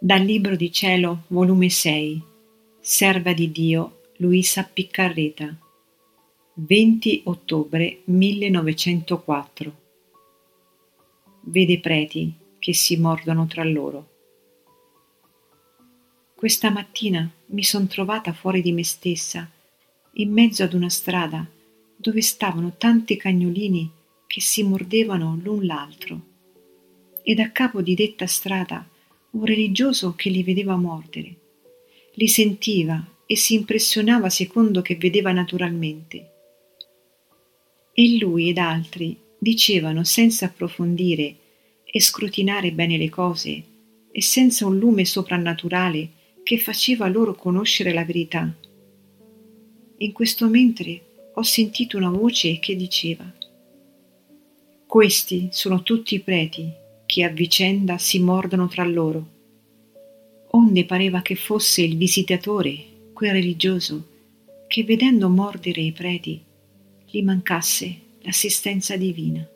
Dal Libro di Cielo, volume 6, Serva di Dio, Luisa Piccarreta, 20 ottobre 1904. Vede preti che si mordono tra loro. Questa mattina mi son trovata fuori di me stessa, in mezzo ad una strada dove stavano tanti cagnolini che si mordevano l'un l'altro. Ed a capo di detta strada un religioso che li vedeva mordere, li sentiva e si impressionava secondo che vedeva naturalmente. E lui ed altri dicevano senza approfondire e scrutinare bene le cose e senza un lume soprannaturale che faceva loro conoscere la verità. In questo mentre ho sentito una voce che diceva Questi sono tutti i preti che a vicenda si mordono tra loro. Onde pareva che fosse il visitatore, quel religioso, che vedendo mordere i preti, gli mancasse l'assistenza divina.